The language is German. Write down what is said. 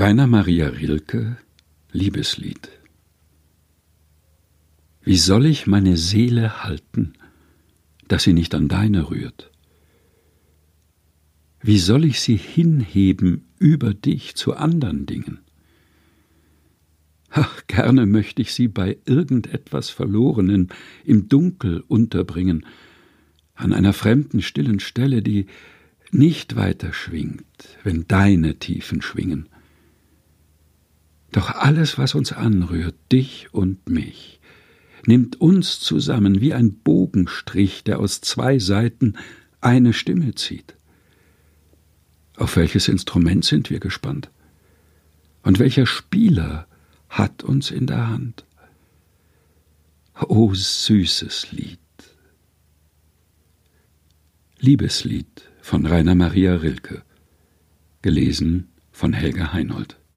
Rainer Maria Rilke Liebeslied Wie soll ich meine Seele halten, dass sie nicht an deine rührt? Wie soll ich sie hinheben über dich zu andern Dingen? Ach, gerne möchte ich sie bei irgendetwas Verlorenen im Dunkel unterbringen, an einer fremden stillen Stelle, die nicht weiter schwingt, wenn deine Tiefen schwingen. Doch alles, was uns anrührt, dich und mich, nimmt uns zusammen wie ein Bogenstrich, der aus zwei Seiten eine Stimme zieht. Auf welches Instrument sind wir gespannt? Und welcher Spieler hat uns in der Hand? O süßes Lied! Liebeslied von Rainer Maria Rilke, gelesen von Helga Heinold.